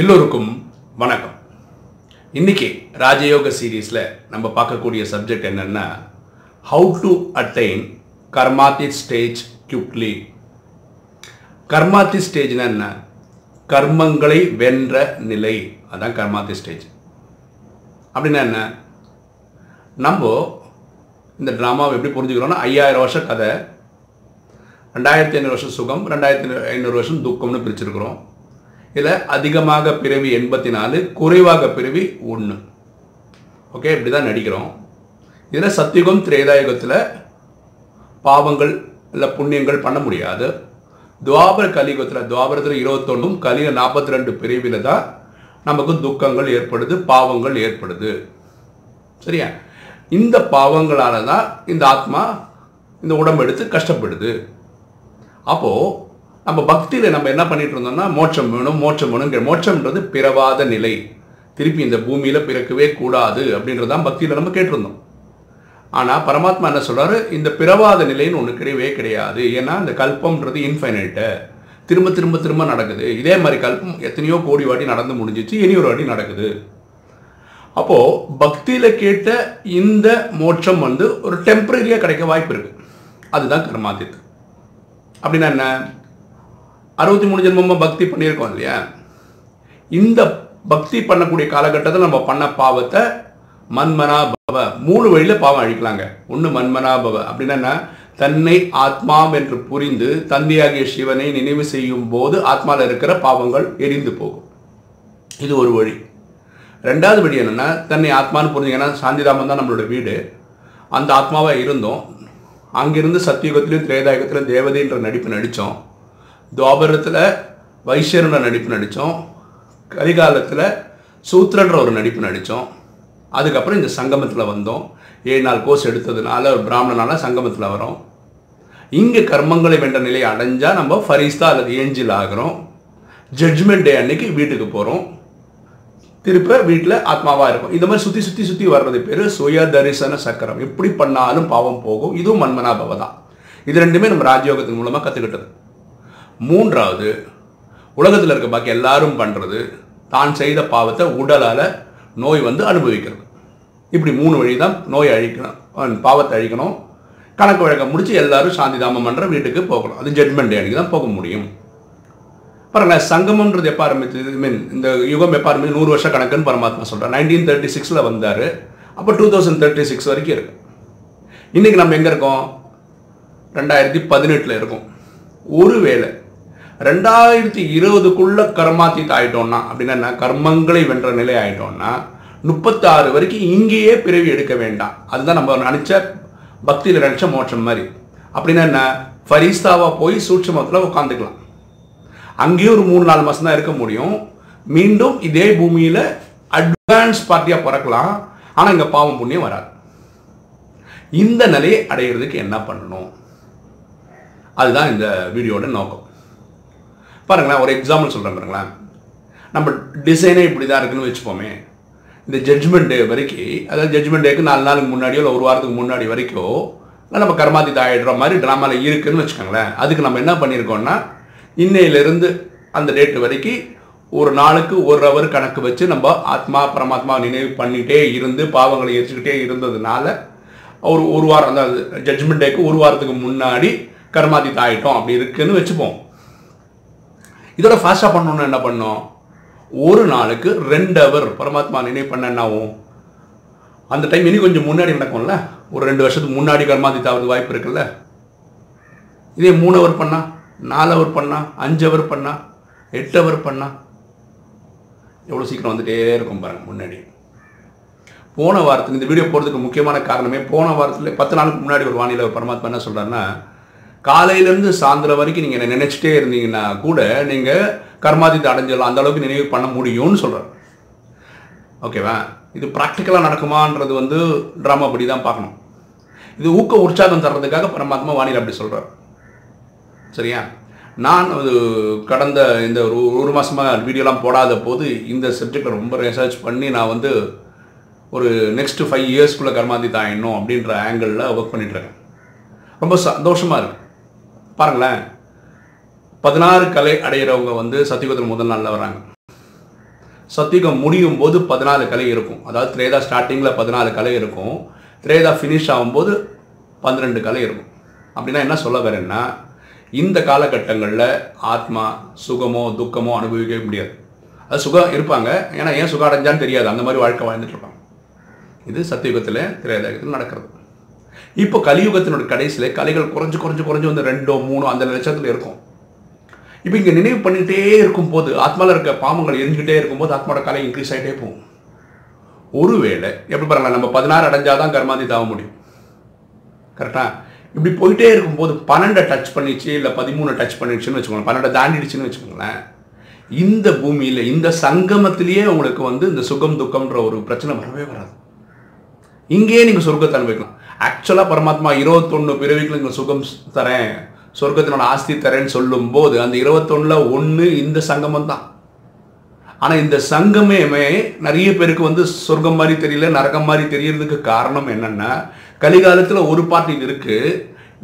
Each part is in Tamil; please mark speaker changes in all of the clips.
Speaker 1: எல்லோருக்கும் வணக்கம். இன்னைக்கு ராஜயோக சீரீஸில் நம்ம பார்க்கக்கூடிய சப்ஜெக்ட் என்னென்னா ஹவு டு அட்டைன் கர்மாத்தி ஸ்டேஜ் குவிக்லி கர்மாத்தி ஸ்டேஜ்னா என்ன? கர்மங்களை வென்ற நிலை. அதான் கர்மாத்தி ஸ்டேஜ் அப்படின்னா என்ன? நம்ம இந்த ட்ராமாவை எப்படி புரிஞ்சுக்கிறோம்னா ஐயாயிரம் வருஷம் கதை ரெண்டாயிரத்தி ஐநூறு வருஷம் சுகம் ரெண்டாயிரத்தி ஐநூறு வருஷம் துக்கம்னு பிரிச்சிருக்கிறோம். இதில் அதிகமாக பிறவி எண்பத்தி நாலு குறைவாக பிறவி ஒன்று ஓகே இப்படி தான் நடிக்கிறோம். இதில் சத்தியுகம் திரேதாயுகத்தில் பாவங்கள் இல்லை புண்ணியங்கள் பண்ண முடியாது. துவாபர கலியுகத்தில் துவாபரத்தில் இருபத்தொன்றும் கலியில் நாற்பத்தி ரெண்டு பிரிவில் தான் நமக்கு துக்கங்கள் ஏற்படுது பாவங்கள் ஏற்படுது. சரியா? இந்த பாவங்களால தான் இந்த ஆத்மா இந்த உடம்பு எடுத்து கஷ்டப்படுது. அப்போது நம்ம பக்தியில் நம்ம என்ன பண்ணிட்டு இருந்தோம்னா மோட்சம் வேணும் மோட்சம் வேணுங்கிற மோட்சம்ன்றது பிறவாத நிலை. திருப்பி இந்த பூமியில் பிறக்கவே கூடாது அப்படின்றதான் பக்தியில் நம்ம கேட்டிருந்தோம். ஆனால் பரமாத்மா என்ன சொல்கிறாரு இந்த பிறவாத நிலைன்னு ஒன்று கிடையவே கிடையாது. ஏன்னா இந்த கல்பம்ன்றது இன்ஃபைனைட்டு திரும்ப திரும்ப திரும்ப நடக்குது. இதே மாதிரி கல்பம் எத்தனையோ கோடி வாட்டி நடந்து முடிஞ்சிச்சு. இனி ஒரு வாட்டி நடக்குது. அப்போது பக்தியில் கேட்ட இந்த மோட்சம் வந்து ஒரு டெம்பரரியாக கிடைக்க வாய்ப்பு இருக்குது அதுதான் கர்மாதித்து அப்படின்னா என்ன? அறுபத்தி மூணு ஜென்மமாக பக்தி பண்ணியிருக்கோம் இல்லையா? இந்த பக்தி பண்ணக்கூடிய காலகட்டத்தில் நம்ம பண்ண பாவத்தை மன்மனா பவ. மூணு வழியில் பாவம் அழிக்கலாங்க. ஒன்று மன்மனா பவ. அப்படின்னா தன்னை ஆத்மாம் என்று புரிந்து தந்தையாகிய சிவனை நினைவு செய்யும் போது ஆத்மாவில் இருக்கிற பாவங்கள் எரிந்து போகும். இது ஒரு வழி. ரெண்டாவது வழி என்னென்னா தன்னை ஆத்மான்னு புரிஞ்சிங்கன்னா சாந்திதாமன் தான் நம்மளோட வீடு. அந்த ஆத்மாவாக இருந்தோம். அங்கிருந்து சத்தியுகத்திலையும் திரேதாயுகத்திலையும் தேவதைன்ற நடிப்பு நடித்தோம் துவாபரத்தில் வைஷ்யர்ன்ற நடிப்பு நடித்தோம் கலிகாலத்தில் சூத்ரன்ற ஒரு நடிப்பு நடித்தோம் அதுக்கப்புறம் இந்த சங்கமத்தில் வந்தோம். ஏழு நாள் கோர்ஸ் எடுத்ததுனால ஒரு பிராமணனால சங்கமத்தில் வரோம். இங்கே கர்மங்களை வென்ற நிலையை அடைஞ்சால் நம்ம ஃபரிஸ்தா அல்லது ஏஞ்சில் ஆகிறோம். ஜட்ஜ்மெண்ட் டே அன்னைக்கு வீட்டுக்கு போகிறோம் திருப்ப வீட்டில் ஆத்மாவாக இருக்கும் இந்த மாதிரி சுற்றி சுற்றி சுற்றி வர்றது பேர் சுய தரிசன சக்கரம். எப்படி பண்ணாலும் பாவம் போகும். இதுவும் மன்மனாபவ தான். இது ரெண்டுமே நம்ம ராஜயோகத்தின் மூலமாக கற்றுக்கிட்டது மூன்றாவது உலகத்தில் இருக்க பாக்கி எல்லாரும் பண்ணுறது தான் செய்த பாவத்தை உடலால் நோய் வந்து அனுபவிக்கிறது. இப்படி மூணு வழி தான் நோய் அழிக்கணும் பாவத்தை அழிக்கணும். கணக்கு வழக்கம் முடித்து எல்லாரும் சாந்தி தாமம் பண்ணுற வீட்டுக்கு போகணும். அது ஜட்மெண்ட் டே தான் போக முடியும். பாருங்க சங்கமம்ன்றது எப்போ ஆரம்பித்தது ஐ மீன் இந்த யுகம் எப்போ ஆரம்பிச்சு? நூறு வருஷம் கணக்குன்னு பரமாத்மா சொல்கிறார் நைன்டீன் தேர்ட்டி சிக்ஸில் வந்தார். அப்போ டூ தௌசண்ட் தேர்ட்டி சிக்ஸ் வரைக்கும் இருக்கு. இன்றைக்கி நம்ம எங்கே இருக்கோம்? ரெண்டாயிரத்தி பதினெட்டில் இருக்கோம். ஒருவேளை ரெண்டாயிரத்தி இருபதுக்குள்ள கர்மாத்தீத் ஆயிட்டோம்னா அப்படின்னா கர்மங்களை வென்ற நிலை ஆயிட்டோம்னா முப்பத்தாறு வரைக்கும் இங்கேயே பிறவி எடுக்க வேண்டாம். அதுதான் நம்ம நினைச்ச பக்தியில் நினைச்ச மோட்சம் மாதிரி. அப்படின்னா என்ன? ஃபரிஸ்தாவாக போய் சூட்சமத்தில் உட்காந்துக்கலாம் அங்கேயும் ஒரு மூணு நாலு மாதம் தான் இருக்க முடியும். மீண்டும் இதே பூமியில் அட்வான்ஸ் பார்ட்டியாக பிறக்கலாம். ஆனால் இங்கே பாவம் புண்ணியம் வராது. இந்த நிலையை அடையிறதுக்கு என்ன பண்ணணும்? அதுதான் இந்த வீடியோட நோக்கம். பாருங்களேன் ஒரு எக்ஸாம்பிள் சொல்கிறேன் பாருங்களேன். நம்ம டிசைனே இப்படி தான் இருக்குன்னு வச்சுப்போமே. இந்த ஜட்ஜ்மெண்ட் டே வரைக்கும் அதாவது ஜட்ஜ்மெண்ட் டேக்கு நாலு நாளுக்கு முன்னாடியோ இல்லை ஒரு வாரத்துக்கு முன்னாடி வரைக்கும் நம்ம கர்மாதித்த ஆகிடுற மாதிரி ட்ராமாவில் இருக்குன்னு வச்சுக்கோங்களேன். அதுக்கு நம்ம என்ன பண்ணியிருக்கோம்னா இன்னையிலேருந்து அந்த டேட்டு வரைக்கும் ஒரு நாளுக்கு ஒரு ஹவர் கணக்கு வச்சு நம்ம ஆத்மா பரமாத்மா நினைவு பண்ணிகிட்டே இருந்து பாவங்களை எரிச்சுக்கிட்டே இருந்ததுனால ஒரு ஒரு வாரம் அதாவது ஜட்ஜ்மெண்ட் டேக்கு ஒரு வாரத்துக்கு முன்னாடி கர்மாதித்த ஆகிட்டோம் அப்படி இருக்குன்னு வச்சுப்போம். இதோட ஃபாஸ்ட்டாக பண்ணணும்னு என்ன பண்ணோம்? ஒரு நாளுக்கு ரெண்டு அவர் பரமாத்மா நினைவு பண்ண என்ன ஆகும் அந்த டைம் இனி கொஞ்சம் முன்னாடி நடக்கும்ல? ஒரு ரெண்டு வருஷத்துக்கு முன்னாடி கர்மாதி ஆகிறது வாய்ப்பு இருக்குல்ல? இதே மூணு அவர் பண்ணா நாலு அவர் பண்ணா அஞ்சு ஹவர் பண்ணா எட்டு அவர் பண்ணா எவ்வளோ சீக்கிரம் வந்துகிட்டே இருக்கும் பாருங்க முன்னாடி. போன வாரத்துக்கு இந்த வீடியோ போடுறதுக்கு முக்கியமான காரணமே போன வாரத்தில் பத்து நாளுக்கு முன்னாடி ஒரு வானிலை ஒரு பரமாத்மா என்ன சொல்கிறாருன்னா காலையிலேருந்து சாயந்தரம் வரைக்கும் நீங்கள் என்ன நினச்சிட்டே இருந்தீங்கன்னா கூட நீங்கள் கர்மாதித்தை அடைஞ்சிடலாம் அந்த அளவுக்கு நினைவு பண்ண முடியும்னு சொல்கிறார் ஓகேவா? இது ப்ராக்டிக்கலாக நடக்குமான்றது வந்து ட்ராமா படி தான் பார்க்கணும். இது ஊக்க உற்சாகம் தர்றதுக்காக பரமாத்மா வானிலை அப்படி சொல்கிறார் சரியா? நான் அது கடந்த இந்த ஒரு ஒரு மாதமாக வீடியோலாம் போடாத போது இந்த சப்ஜெக்டை ரொம்ப ரிசர்ச் பண்ணி நான் வந்து ஒரு நெக்ஸ்ட் ஃபைவ் இயர்ஸ்க்குள்ளே கர்மாதித்த தாயணும் அப்படின்ற ஆங்கிளில் ஒர்க் பண்ணிகிட்ருக்கேன் ரொம்ப சந்தோஷமாக இருக்குது பாருங்களேன். பதினாறு கலை அடையிறவங்க வந்து சத்தியுகத்தில் முதல் நாளில் வராங்க சத்தியுகம் முடியும் போது பதினாலு கலை இருக்கும். அதாவது திரேதா ஸ்டார்டிங்கில் பதினாலு கலை இருக்கும். திரேதா ஃபினிஷ் ஆகும்போது பன்னிரெண்டு கலை இருக்கும். அப்படின்னா என்ன சொல்ல வரேன்னா இந்த காலகட்டங்களில் ஆத்மா சுகமோ துக்கமோ அனுபவிக்கவே முடியாது. அது சுகம் இருப்பாங்க. ஏன்னா ஏன் சுகம் அடைஞ்சான்னு தெரியாது. அந்த மாதிரி வாழ்க்கை வாழ்ந்துட்டு இருப்பாங்க. இது சத்தியுகத்தில் திரேதாயுகத்தில் நடக்கிறது. இப்போ கலியுகத்தினுடைய கடைசியில் கலைகள் குறைஞ்சு குறைஞ்சு குறைஞ்சு வந்து ரெண்டோ மூணோ அந்த லட்சத்தில் இருக்கும். இப்போ இங்கே நினைவு பண்ணிக்கிட்டே இருக்கும்போது ஆத்மாவில் இருக்க பாமங்கள் எரிஞ்சுக்கிட்டே இருக்கும்போது ஆத்மாவோட கலை இன்க்ரீஸ் ஆகிட்டே போகும். ஒருவேளை எப்படி பாருங்களா நம்ம பதினாறு அடைஞ்சாதான் கர்மாந்தி தாவ முடியும். கரெக்டாக இப்படி போயிட்டே இருக்கும்போது பன்னெண்டை டச் பண்ணிச்சு இல்லை பதிமூணு டச் பண்ணிடுச்சுன்னு வச்சுக்கோங்களேன் பன்னெண்டை தாண்டிடுச்சுன்னு வச்சுக்கோங்களேன் இந்த பூமியில் இந்த சங்கமத்திலேயே உங்களுக்கு வந்து இந்த சுகம் துக்கம்ன்ற ஒரு பிரச்சனை வரவே வராது. இங்கேயே நீங்கள் சொர்க்கத்தை அனுபவிக்கலாம். ஆக்சுவலாக பரமாத்மா இருபத்தொன்று பிறவிக்கு நீங்கள் சுகம் தரேன் சொர்க்கத்தினோட ஆஸ்தி தரேன்னு சொல்லும்போது அந்த இருபத்தொன்னில் ஒன்று இந்த சங்கமம் தான். ஆனால் இந்த சங்கமே நிறைய பேருக்கு வந்து சொர்க்கம் மாதிரி தெரியல நரகம் மாதிரி தெரியறதுக்கு காரணம் என்னென்னா கலிகாலத்தில் ஒரு பார்ட் இது இருக்கு.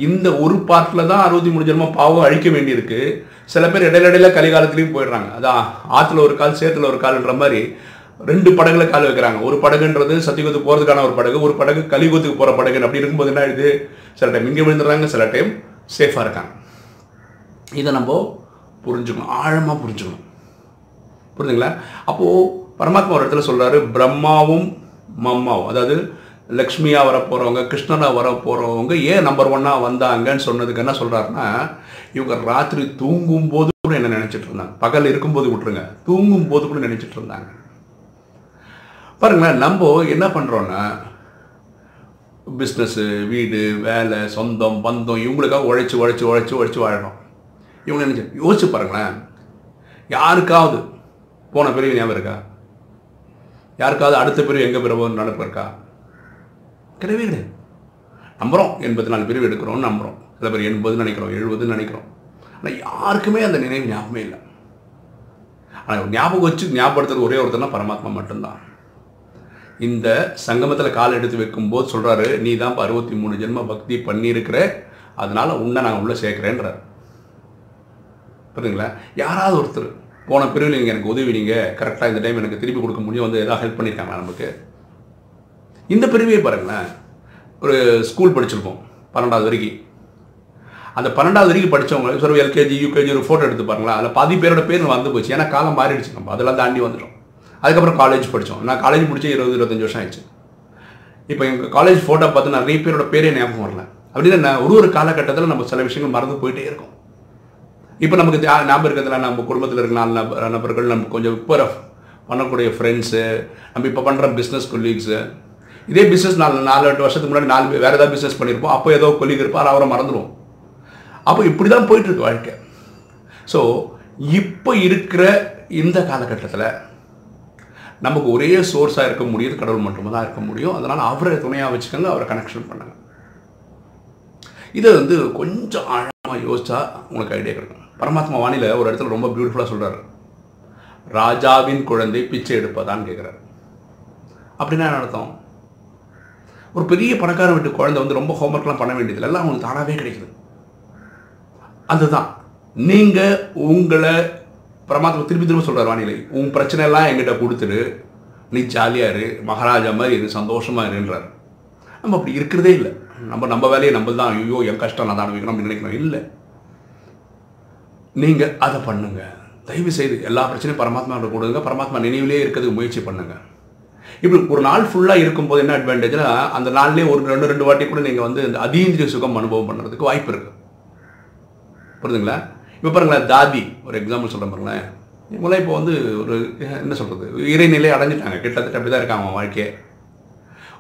Speaker 1: இந்த ஒரு பார்ட்டில் தான் அறுபத்தி மூணு ஜென்மம் பாவம் அழிக்க வேண்டியிருக்கு. சில பேர் இடையில இடையில கலிகாலத்துலேயும் போயிடுறாங்க. அதான் ஆற்றுல ஒரு கால் சேத்துல ஒரு கால்ன்ற மாதிரி ரெண்டு படகுல கால் வைக்கிறாங்க. ஒரு படகுன்றது சத்தியுகத்துக்கு போகிறதுக்கான ஒரு படகு ஒரு படகு கலிகுத்துக்கு போகிற படகு அப்படி இருக்கும்போது என்ன ஆயிடுது? சில டைம் இங்கே விழுந்துடுறாங்க சில டைம் சேஃபாக இருக்காங்க. இதை நம்ம புரிஞ்சுக்கணும். ஆழமாக புரிஞ்சுக்கணும். புரிஞ்சுங்களா அப்போது பரமாத்மா ஒரு இடத்துல சொல்கிறாரு பிரம்மாவும் மம்மாவும். அதாவது லக்ஷ்மியாக வர போகிறவங்க கிருஷ்ணனாக வர போகிறவங்க ஏன் நம்பர் ஒன்னாக வந்தாங்கன்னு சொன்னதுக்கு என்ன சொல்கிறாருன்னா இவங்க ராத்திரி தூங்கும் போது கூட என்ன நினச்சிட்டு இருந்தாங்க. பகல் இருக்கும்போது விட்டுருங்க. தூங்கும் போது கூட நினச்சிட்டு இருந்தாங்க. பாருங்களேன் நம்ம என்ன பண்ணுறோன்னா பிஸ்னஸ்ஸு வீடு வேலை சொந்தம் பந்தம் இவங்களுக்காக உழைச்சி உழைச்சி உழைச்சி உழைச்சி வாழணும். இவங்க நினச்சி யோசிச்சு பாருங்களேன். யாருக்காவது போன பிரிவு ஞாபகம் இருக்கா? யாருக்காவது அடுத்த பிரிவு எங்கே பிறகு நடப்பு இருக்கா? கிடையவே கிடையாது. நம்புகிறோம் எண்பத்தி நாலு பிரிவு எடுக்கிறோம்னு நம்புகிறோம் சில பேர் எண்பதுன்னு நினைக்கிறோம் எழுபதுன்னு நினைக்கிறோம். ஆனால் யாருக்குமே அந்த நினைவு ஞாபகமே இல்லை. ஆனால் ஞாபகம் வச்சு ஞாபகப்படுத்துறது ஒரே ஒருத்தர்னா பரமாத்மா மட்டும்தான். இந்த சங்கமத்தில் கால் எடுத்து வைக்கும்போது சொல்கிறாரு நீ தான் அறுபத்தி மூணு ஜென்ம பக்தி பண்ணியிருக்கிற அதனால் உன்னை நான் உள்ளே சேர்க்குறேன்றார். புரியுதுங்களா? யாராவது ஒருத்தர் போன பிரிவில் நீங்கள் எனக்கு உதவினீங்க கரெக்டாக இந்த டைம் எனக்கு திருப்பி கொடுக்க முடியும் வந்து எதாவது ஹெல்ப் பண்ணியிருக்காங்களா நமக்கு? இந்த பிரிவே பாருங்களேன். ஒரு ஸ்கூல் படிச்சிருப்போம் பன்னெண்டாவது வரைக்கும் அந்த பன்னெண்டாவது வரைக்கும் படித்தவங்க சார் எல்கேஜி யூகேஜி ஒரு ஃபோட்டோ எடுத்து பாருங்களா அதில் பாதி பேரோட பேர் வந்து போச்சு. ஏன்னா காலம் மாறிடுச்சு நம்ம. அதெல்லாம் தாண்டி வந்துடும் அதுக்கப்புறம் காலேஜ் படித்தோம் நான் காலேஜ் முடிச்சு இருபது இருபத்தஞ்சு வருஷம் ஆயிடுச்சு. இப்போ எங்கள் காலேஜ் ஃபோட்டோ பார்த்து நிறைய பேரோட பேரே ஞாபகம் வரல. அப்படின்னு நான் ஒரு ஒரு காலகட்டத்தில் நம்ம சில விஷயங்கள் மறந்து போயிட்டே இருக்கோம். இப்போ நமக்கு ஞாபகம் இருக்கிறதுல நம்ம குடும்பத்தில் இருக்கிற நாலு நபர் நபர்கள் நம்ம கொஞ்சம் இப்போ பண்ணக்கூடிய ஃப்ரெண்ட்ஸு நம்ம இப்போ பண்ணுற பிஸ்னஸ் கொலீக்ஸு இதே பிஸ்னஸ் நாலு நாலு எட்டு வருஷத்துக்கு முன்னாடி நாலு வேறு ஏதாவது பிஸ்னஸ் பண்ணியிருப்போம் அப்போ ஏதோ கொலீக் இருப்பார் அவரை மறந்துடுவோம் அப்போ இப்படி தான் போயிட்டுருக்கு வாழ்க்கை. ஸோ இப்போ இருக்கிற இந்த காலகட்டத்தில் நமக்கு ஒரே சோர்ஸாக இருக்க முடியுது கடவுள் மட்டுமே தான் இருக்க முடியும். அதனால் அவரை துணையாக வச்சுக்கோங்க அவரை கனெக்ஷன் பண்ணுங்க. இதை வந்து கொஞ்சம் ஆழமாக யோசிச்சா உங்களுக்கு ஐடியா கிடைக்கும். பரமாத்மா வானில ஒரு இடத்துல ரொம்ப பியூட்டிஃபுல்லாக சொல்கிறார் ராஜாவின் குழந்தை பிச்சை எடுப்பதான்னு கேட்குறாரு அப்படின்னா என்ன அர்த்தம்? ஒரு பெரிய பணக்கார வீட்டு குழந்தை வந்து ரொம்ப ஹோம்ஒர்க்லாம் பண்ண வேண்டியதில்லை. எல்லாம் அவங்களுக்கு தானாகவே கிடைக்குது. அதுதான். நீங்கள் உங்களை பரமாத்மா திருப்பி திரும்ப சொல்கிறார் வானிலை. உன் பிரச்சனை எல்லாம் எங்கிட்ட கொடுத்துரு. நீ ஜாலியாக இரு. மகாராஜா மாதிரி இரு. சந்தோஷமாக இருன்றார். நம்ம அப்படி இருக்கிறதே இல்லை. நம்ம நம்ம வேலையை நம்ம தான். ஐயோ என் கஷ்டம் நான் தான் அனுபவிக்கணும் நினைக்கணும் இல்லை. நீங்கள் அதை பண்ணுங்கள் தயவு செய்து எல்லா பிரச்சனையும் பரமாத்மா கொடுங்க. பரமாத்மா நினைவிலே இருக்கிறதுக்கு முயற்சி பண்ணுங்கள் இப்படி ஒரு நாள் ஃபுல்லாக இருக்கும்போது என்ன அட்வான்டேஜ்னா அந்த நாள்லேயே ஒரு ரெண்டு ரெண்டு வாட்டி கூட நீங்கள் வந்து இந்த அதீந்திரிய சுகம் அனுபவம் பண்ணுறதுக்கு வாய்ப்பு இருக்குது புரியுதுங்களா இப்போ பாருங்களேன் தாதி ஒரு எக்ஸாம்பிள் சொல்கிறேன் பாருங்களேன். இவங்களாம் இப்போ வந்து ஒரு என்ன சொல்கிறது இறைநிலை அடைஞ்சிட்டாங்க. கிட்டத்தட்ட அப்படி தான் இருக்காங்க அவன் வாழ்க்கையே.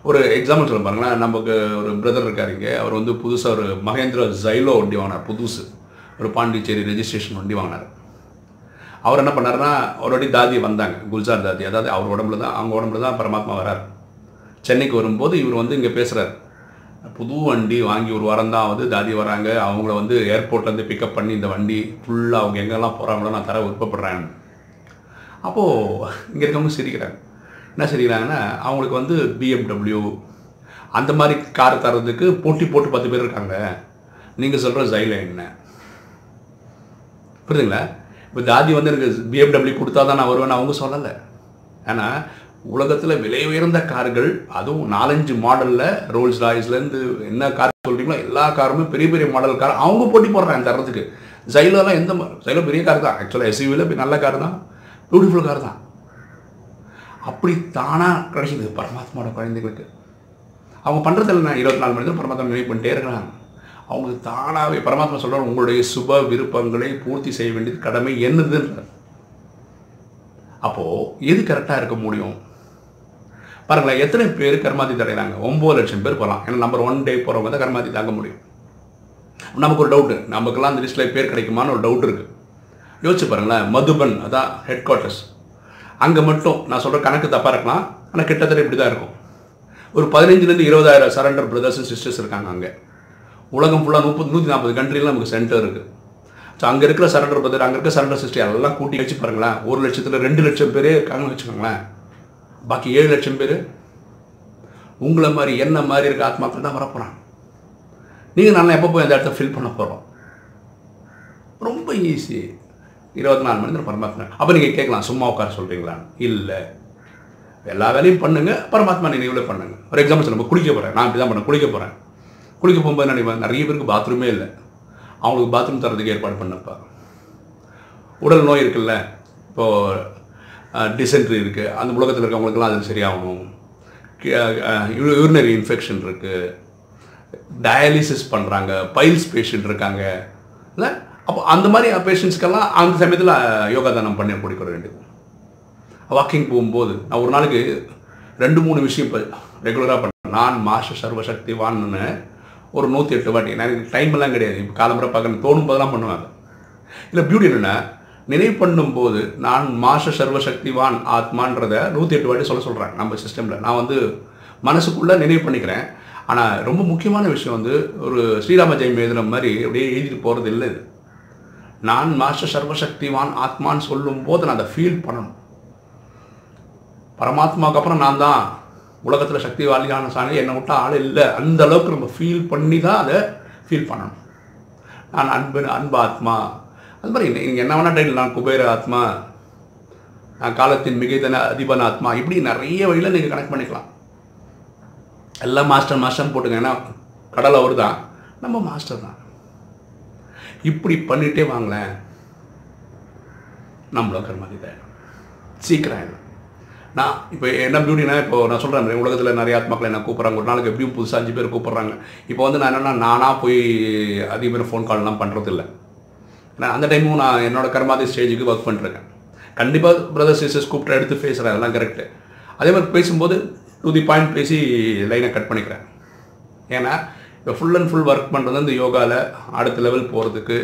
Speaker 1: ஒரு எக்ஸாம்பிள் சொல்ல பாருங்களேன் நமக்கு ஒரு பிரதர் இருக்கார் இங்கே. அவர் வந்து புதுசாக ஒரு மகேந்திர ஜைலோ வண்டி வாங்கினார் புதுசு. ஒரு பாண்டிச்சேரி ரெஜிஸ்ட்ரேஷன் வண்டி வாங்கினார். அவர் என்ன பண்ணாருன்னா ஒரு தாதி வந்தாங்க குல்சார் தாதி. அதாவது அவர் உடம்புல தான் அவங்க உடம்புல தான் பரமாத்மா வரார். சென்னைக்கு வரும்போது இவர் வந்து இங்கே பேசுகிறார் புது வண்டி வாங்கி ஒரு வாரம் தான் வந்து தாதி வராங்க. அவங்கள வந்து ஏர்போர்ட்லேருந்து பிக்கப் பண்ணி இந்த வண்டி ஃபுல்லாக அவங்க எங்கெல்லாம் போகிறாங்களோ நான் தர விருப்பப்படுறேன். அப்போது இங்கே இருக்கவங்க சிரிக்கிறாங்க. என்ன சிரிக்கிறாங்கன்னா அவங்களுக்கு வந்து பிஎம்டபிள்யூ அந்த மாதிரி கார் தரதுக்கு போட்டி போட்டு பத்து பேர் இருக்காங்க. நீங்கள் சொல்கிற ஜைல என்ன? புரியுதுங்களா? இப்போ தாதி வந்து எனக்கு பிஎம்டபிள்யூ கொடுத்தா தான் நான் வருவேன்னு அவங்க சொல்லலை. ஏன்னா உலகத்தில் விலை உயர்ந்த கார்கள் அதுவும் நாலஞ்சு மாடலில் ரோல்ஸ் ராய்ஸ்லேருந்து என்ன கார் சொல்கிறீங்களோ எல்லா காருமே பெரிய பெரிய மாடல் கார் அவங்க போட்டி போடுறாங்க தரத்துக்கு ஜைலோலாம் எந்த ஜைலோ பெரிய கார் தான். ஆக்சுவலாக எஸ்யூவில் நல்ல கார் தான். பியூட்டிஃபுல் கார் தான். அப்படி தானாக கிடைக்குது பரமாத்மாவோட குழந்தைகளுக்கு. அவங்க பண்ணுறதில்ல நான் இருபத்தி நாலு மணி நேரம் பரமாத்மா நினைவு பண்ணிட்டே இருக்கிறாங்க. அவங்களுக்கு தானாகவே பரமாத்மா சொல்கிறார் உங்களுடைய சுப விருப்பங்களை பூர்த்தி செய்ய வேண்டியது கடமை என்னதுன்றார். அப்போது எது கரெக்டாக இருக்க முடியும்? பாருங்களேன் எத்தனை பேர் கர்மாதி தடைகிறாங்க ஒம்பது லட்சம் பேர் போகலாம். ஏன்னா நம்பர் ஒன் டே போகிறவங்க தான் கர்மாதி தாங்க முடியும். நமக்கு ஒரு டவுட்டு நமக்கெல்லாம் அந்த லிஸ்ட்டில் பேர் கிடைக்குமான்னு ஒரு டவுட் இருக்குது யோசிச்சு பாருங்களேன் மதுபன் அதான் ஹெட் குவார்ட்டர்ஸ் அங்கே மட்டும் நான் சொல்கிற கணக்கு தப்பாக இருக்கலாம். ஆனால் கிட்டத்தட்ட இப்படி தான் இருக்கும். ஒரு பதினஞ்சுலேருந்து இருபதாயிரம் சரண்டர் பிரதர்ஸ் அண்ட் சிஸ்டர்ஸ் இருக்காங்க அங்கே. உலகம் ஃபுல்லாக முப்பது நூற்றி நாற்பது கண்ட்ரியில் நமக்கு சென்டர் இருக்குது ஸோ அங்கே இருக்கிற சரண்டர் பிரதர் அங்கே இருக்கிற சரண்டர் சிஸ்டர் எல்லாம் கூட்டி வச்சு பாருங்களேன் ஒரு லட்சத்தில் ரெண்டு லட்சம் பேரே இருக்காங்கன்னு வச்சுக்கோங்களேன். பாக்கி ஏழு லட்சம் பேர் உங்களை மாதிரி என்ன மாதிரி இருக்க ஆத்மாக்கள் தான் வரப்போகிறான் நீங்கள் நல்லா எப்போ போய் அந்த இடத்த ஃபில் பண்ண போகிறோம் ரொம்ப ஈஸி இருபத்தி நாலு மணி நேரம் பரமாத்மா. அப்போ நீங்கள் கேட்கலாம் சும்மா உட்கார சொல்கிறீங்களா இல்லை. எல்லா வேலையும் பண்ணுங்க பரமாத்மா நினைவில் பண்ணுங்க. ஒரு எக்ஸாம்பிள் சொல்லுங்க குளிக்க போகிறேன் நான் இப்படி தான் பண்ணேன் குளிக்க போகிறேன் குளிக்க போகும்போது நினைப்பேன் நிறைய பேருக்கு பாத்ரூமே இல்லை. அவங்களுக்கு பாத்ரூம் தரதுக்கு ஏற்பாடு பண்ணப்பா. உடல் நோய் இருக்குல்ல இப்போது டிசென்ட்ரி இருக்குது அந்த உலகத்தில் இருக்கவங்களுக்குலாம் அது சரியாகணும். யூரினரி இன்ஃபெக்ஷன் இருக்குது டயாலிசிஸ் பண்ணுறாங்க பைல்ஸ் பேஷண்ட் இருக்காங்க. இல்லை? அப்போ அந்த மாதிரி பேஷண்ட்ஸ்க்கெல்லாம் அந்த சமயத்தில் யோகா தானம் பண்ணி கொடுக்க வேண்டியது. வாக்கிங் போகும்போது நான் ஒரு நாளைக்கு ரெண்டு மூணு விஷயம் இப்போ ரெகுலராக பண்ணேன். நான் மாஸ்டர் சர்வசக்தி வான்னு ஒரு நூற்றி எட்டு வாட்டி. நான் எனக்கு டைம் எல்லாம் கிடையாது. இப்போ காலம்பரை பார்க்கணும் தோணும் போதெல்லாம் பண்ணுவாங்க இல்லை பியூட்டி என்னென்னா நினைவு பண்ணும்போது நான் மாஷ சர்வசக்திவான் ஆத்மான்றதை நூற்றி எட்டு வாட்டி சொல்ல சொல்கிறேன் நம்ம சிஸ்டமில் நான் வந்து மனசுக்குள்ளே நினைவு பண்ணிக்கிறேன். ஆனால் ரொம்ப முக்கியமான விஷயம் வந்து ஒரு ஸ்ரீராம ஜெயம் எழுதுன மாதிரி அப்படியே எழுதிட்டு போகிறது இல்லை இது. நான் மாஸ்டர் சர்வசக்திவான் ஆத்மான்னு சொல்லும்போது நான் அதை ஃபீல் பண்ணணும். பரமாத்மாவுக்கு அப்புறம் நான் தான் உலகத்தில் சக்தி வாலியான சாணி என்னை விட்டால் ஆள் இல்லை. அந்த அளவுக்கு நம்ம ஃபீல் பண்ணி தான் அதை ஃபீல் பண்ணணும். நான் அன்பு அன்பு ஆத்மா அது மாதிரி நீங்கள் என்ன வேணால் டைட்டில் நான் குபேர ஆத்மா நான் காலத்தின் மிகைதன அதிபன ஆத்மா இப்படி நிறைய வழியில் நீங்கள் கனெக்ட் பண்ணிக்கலாம். எல்லாம் மாஸ்டர் மாஸ்டர்னு போட்டுங்க ஏன்னா கடல் அவர் தான் நம்ம மாஸ்டர் தான். இப்படி பண்ணிகிட்டே வாங்களேன். நம்மளும் கர்மாதித சீக்கிரம் நான் இப்போ என்ன பியூட்டினா இப்போ நான் சொல்கிறேன் உலகத்தில் நிறைய ஆத்மாக்களை என்ன கூப்பிட்றாங்க. ஒரு நாளைக்கு எப்படியும் புதுசாக அஞ்சு பேர் கூப்பிட்றாங்க. இப்போ வந்து நான் என்னென்னா நானாக போய் அதிகமாக ஃபோன் கால்லாம் பண்ணுறதில்ல ஏன்னா அந்த டைமும் நான் என்னோட கர்மாதி ஸ்டேஜுக்கு ஒர்க் பண்ணிருக்கேன். கண்டிப்பாக பிரதர் சிஸ்டர்ஸ் கூப்பிட்டு எடுத்து பேசுகிறேன் அதெல்லாம் கரெக்டு அதே மாதிரி பேசும்போது டு தி பாயிண்ட் பேசி லைனை கட் பண்ணிக்கிறேன். ஏன்னா இப்போ ஃபுல் அண்ட் ஃபுல் ஒர்க் பண்ணுறது இந்த யோகாவில் அடுத்த லெவல் போகிறதுக்கு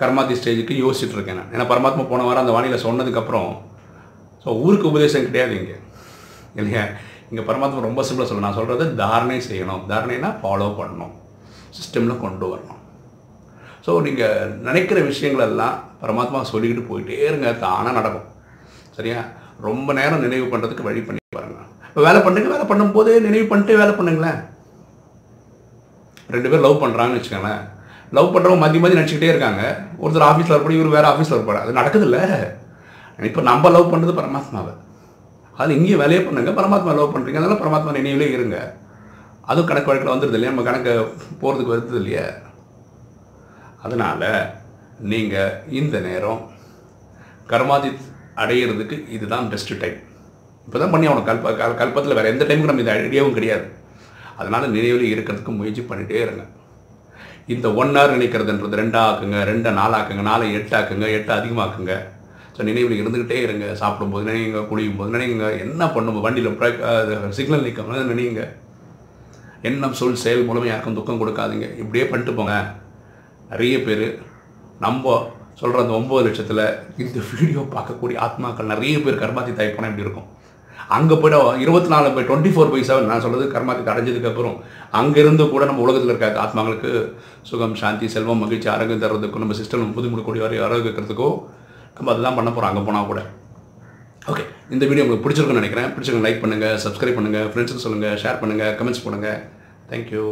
Speaker 1: கர்மாதி ஸ்டேஜுக்கு யோசிச்சுட்டு இருக்கேன் நான். ஏன்னா பரமாத்மா போன வாரம் அந்த வானிலை சொன்னதுக்கப்புறம் ஸோ ஊருக்கு உபதேசம் கிடையாது இங்கே. இல்லையா? இங்கே பரமாத்மா ரொம்ப சிம்பிளாக சொல்லணும் நான் சொல்கிறது தாரணை செய்யணும். தாரணைனா ஃபாலோ பண்ணணும். சிஸ்டமில் கொண்டு வரணும். ஸோ நீங்கள் நினைக்கிற விஷயங்களெல்லாம் பரமாத்மா சொல்லிக்கிட்டு போயிட்டே இருங்க. தானாக நடக்கும். சரியா? ரொம்ப நேரம் நினைவு பண்ணுறதுக்கு வழி பண்ணி பாருங்க. இப்போ வேலை பண்ணுங்க வேலை பண்ணும்போதே நினைவு பண்ணிட்டு வேலை பண்ணுங்களேன். ரெண்டு பேர் லவ் பண்ணுறாங்கன்னு வச்சுக்கோங்களேன். லவ் பண்ணுறவங்க மதி மதி நினச்சிக்கிட்டே இருக்காங்க. ஒருத்தர் ஆஃபீஸில் இருப்பாரு இவர் வேறு ஆஃபீஸில் இருப்பாரு அது நடக்குதுல்ல. இப்போ நம்ம லவ் பண்ணுறது பரமாத்மாவை. அது இங்கேயும் வேலையே பண்ணுங்க. பரமாத்மா லவ் பண்ணுறீங்க அதனால் பரமாத்மா நினைவிலே இருங்க. அதுவும் கணக்கு வழக்கில் வந்துடுது இல்லையா? நம்ம கணக்கு போகிறதுக்கு வருது இல்லையா? அதனால் நீங்கள் இந்த நேரம் கர்மாதி அடையிறதுக்கு இதுதான் பெஸ்ட்டு டைம் இப்போ தான் பண்ணி அவனை கல்ப கல்பத்தில் வேறு எந்த டைமுக்கு நம்ம இந்த ஐடியாவும் கிடையாது. அதனால் நினைவில் இருக்கிறதுக்கு முயற்சி பண்ணிகிட்டே இருங்க. இந்த ஒன் ஹவர் நினைக்கிறதுன்றது ரெண்டா ஆக்குங்க ரெண்டை நாலாக்குங்க நாளை எட்டு ஆக்குங்க எட்டு அதிகமாக்குங்க. ஸோ நினைவில் இருந்துக்கிட்டே இருங்க. சாப்பிடும்போது நினைங்க குளிக்கும் போது நினைங்க என்ன பண்ணும்போது வண்டியில் சிக்னல் நிற்கும் நினைங்க எண்ணம் சொல் செயல் மூலமாக யாருக்கும் துக்கம் கொடுக்காதீங்க. இப்படியே பண்ணிட்டு போங்க. நிறைய பேர் நம்ம சொல்கிற அந்த ஒம்பது லட்சத்தில் இந்த வீடியோ பார்க்கக்கூடிய ஆத்மாக்கள் நிறைய பேர் கர்மாத்தி தாய் போனால் இப்படி இருக்கும்? அங்கே போய்ட்டு இருபத்தி நாலு by twenty four by seven நான் சொல்கிறது கர்மாத்தி அடைஞ்சதுக்கப்புறம் அங்கேருந்து கூட நம்ம உலகத்தில் இருக்க ஆத்மாங்களுக்கு சுகம் சாந்தி செல்வம் மகிழ்ச்சி ஆரோக்கியம் தர்றதுக்கும் நம்ம சிஸ்டம் புது புதுமுடிக்கூடிய வரை ஆரோக்கியக்கிறதுக்கோ நம்ம அதெல்லாம் பண்ண போகிறோம் அங்கே போனால் கூட. ஓகே இந்த வீடியோ உங்களுக்கு பிடிச்சிருக்குன்னு நினைக்கிறேன். பிடிச்சிருக்கேன் லைக் பண்ணுங்கள் சப்ஸ்கிரைப் பண்ணுங்கள் ஃப்ரெண்ட்ஸுக்கு சொல்லுங்கள் ஷேர் பண்ணுங்கள் கமெண்ட்ஸ் பண்ணுங்கள் தேங்க்யூ